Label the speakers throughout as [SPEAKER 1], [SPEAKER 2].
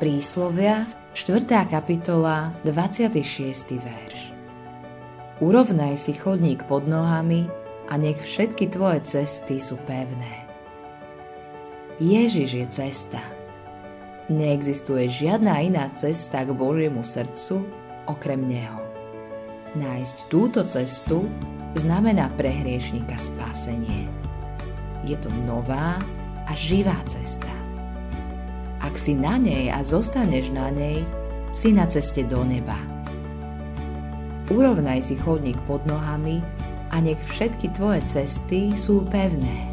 [SPEAKER 1] Príslovia, 4. kapitola, 26. verš. Urovnaj si chodník pod nohami a nech všetky tvoje cesty sú pevné. Ježiš je cesta. Neexistuje žiadna iná cesta k Božiemu srdcu okrem Neho. Nájsť túto cestu znamená pre hriešnika spásenie. Je to nová a živá cesta. Si na nej a zostaneš na nej, si na ceste do neba. Urovnaj si chodník pod nohami a nech všetky tvoje cesty sú pevné.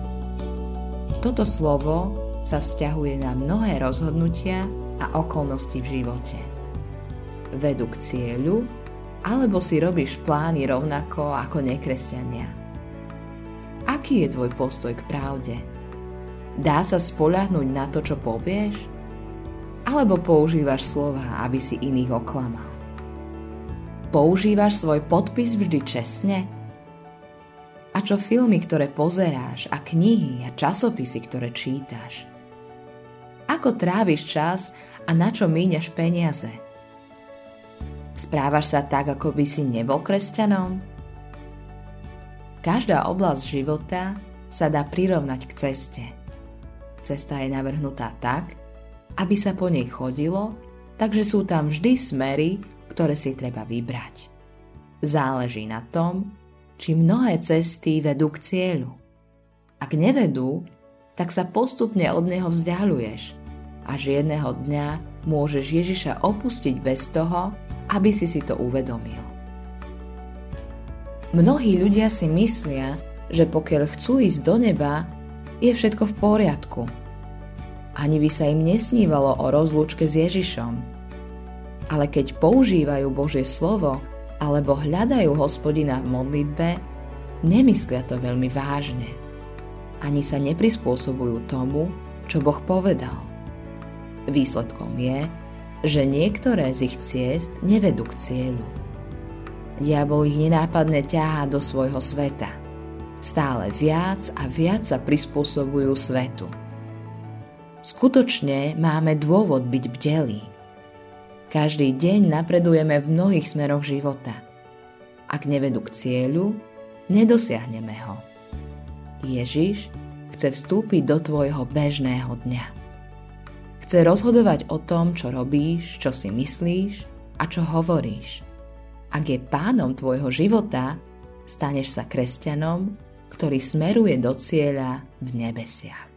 [SPEAKER 1] Toto slovo sa vzťahuje na mnohé rozhodnutia a okolnosti v živote. Vedú k cieľu, alebo si robíš plány rovnako ako nekresťania. Aký je tvoj postoj k pravde? Dá sa spoľahnúť na to, čo povieš? Alebo používaš slova, aby si iných oklamal? Používaš svoj podpis vždy čestne? A čo filmy, ktoré pozeráš, a knihy a časopisy, ktoré čítaš? Ako tráviš čas a na čo míňaš peniaze? Správaš sa tak, ako by si nebol kresťanom? Každá oblasť života sa dá prirovnať k ceste. Cesta je navrhnutá tak, aby sa po nej chodilo, takže sú tam vždy smery, ktoré si treba vybrať. Záleží na tom, či mnohé cesty vedú k cieľu. Ak nevedú, tak sa postupne od neho vzdialuješ, až jedného dňa môžeš Ježiša opustiť bez toho, aby si si to uvedomil. Mnohí ľudia si myslia, že pokiaľ chcú ísť do neba, je všetko v poriadku – ani by sa im nesnívalo o rozlúčke s Ježišom. Ale keď používajú Božie slovo alebo hľadajú hospodina v modlitbe, nemyslia to veľmi vážne. Ani sa neprispôsobujú tomu, čo Boh povedal. Výsledkom je, že niektoré z ich ciest nevedú k cieľu. Diabol ich nenápadne ťahá do svojho sveta. Stále viac a viac sa prispôsobujú svetu Skutočne máme dôvod byť bdelí. Každý deň napredujeme v mnohých smeroch života. Ak nevedú k cieľu, nedosiahneme ho. Ježiš chce vstúpiť do tvojho bežného dňa. Chce rozhodovať o tom, čo robíš, čo si myslíš a čo hovoríš. Ak je pánom tvojho života, staneš sa kresťanom, ktorý smeruje do cieľa v nebesiach.